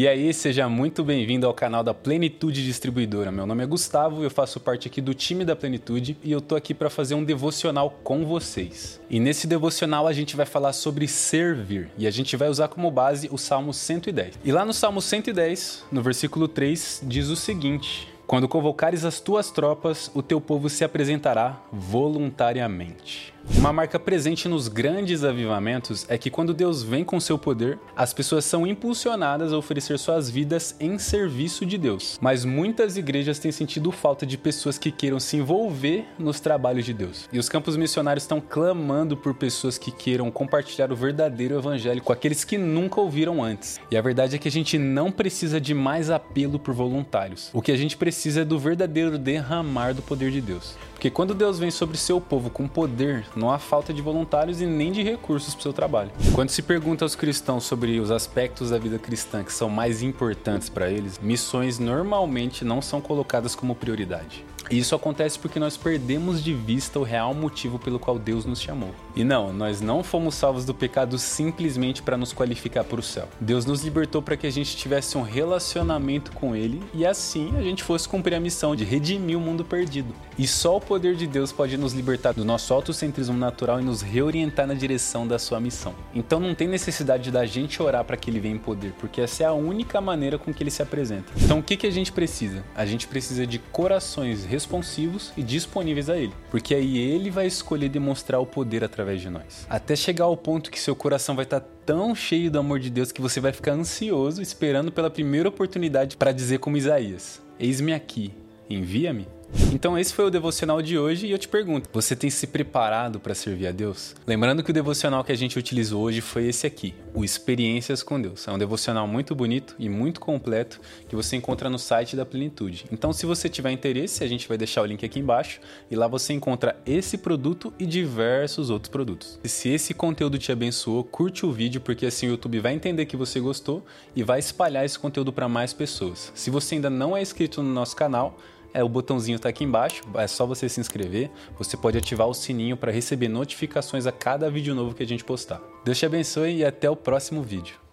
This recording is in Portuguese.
E aí, seja muito bem-vindo ao canal da Plenitude Distribuidora. Meu nome é Gustavo, eu faço parte aqui do time da Plenitude e eu tô aqui para fazer um devocional com vocês. E nesse devocional a gente vai falar sobre servir e a gente vai usar como base o Salmo 110. E lá no Salmo 110, no versículo 3, diz o seguinte: Quando convocares as tuas tropas, o teu povo se apresentará voluntariamente. Uma marca presente nos grandes avivamentos é que quando Deus vem com seu poder, as pessoas são impulsionadas a oferecer suas vidas em serviço de Deus. Mas muitas igrejas têm sentido falta de pessoas que queiram se envolver nos trabalhos de Deus. E os campos missionários estão clamando por pessoas que queiram compartilhar o verdadeiro evangelho com aqueles que nunca ouviram antes. E a verdade é que a gente não precisa de mais apelo por voluntários. O que a gente precisa é do verdadeiro derramar do poder de Deus. Porque quando Deus vem sobre seu povo com poder, não há falta de voluntários e nem de recursos para o seu trabalho. Quando se pergunta aos cristãos sobre os aspectos da vida cristã que são mais importantes para eles, missões normalmente não são colocadas como prioridade. Isso acontece porque nós perdemos de vista o real motivo pelo qual Deus nos chamou. E não, nós não fomos salvos do pecado simplesmente para nos qualificar para o céu. Deus nos libertou para que a gente tivesse um relacionamento com Ele e assim a gente fosse cumprir a missão de redimir o mundo perdido. E só o poder de Deus pode nos libertar do nosso autocentrismo natural e nos reorientar na direção da sua missão. Então não tem necessidade da gente orar para que Ele venha em poder, porque essa é a única maneira com que Ele se apresenta. Então o que, que a gente precisa? A gente precisa de corações responsivos e disponíveis a Ele, porque aí Ele vai escolher demonstrar o poder através de nós. Até chegar ao ponto que seu coração vai estar tão cheio do amor de Deus que você vai ficar ansioso esperando pela primeira oportunidade para dizer como Isaías: Eis-me aqui, envia-me. Então esse foi o devocional de hoje e eu te pergunto, você tem se preparado para servir a Deus? Lembrando que o devocional que a gente utilizou hoje foi esse aqui, o Experiências com Deus. É um devocional muito bonito e muito completo que você encontra no site da Plenitude. Então se você tiver interesse, a gente vai deixar o link aqui embaixo e lá você encontra esse produto e diversos outros produtos. E se esse conteúdo te abençoou, curte o vídeo porque assim o YouTube vai entender que você gostou e vai espalhar esse conteúdo para mais pessoas. Se você ainda não é inscrito no nosso canal, é, o botãozinho está aqui embaixo, é só você se inscrever. Você pode ativar o sininho para receber notificações a cada vídeo novo que a gente postar. Deus te abençoe e até o próximo vídeo.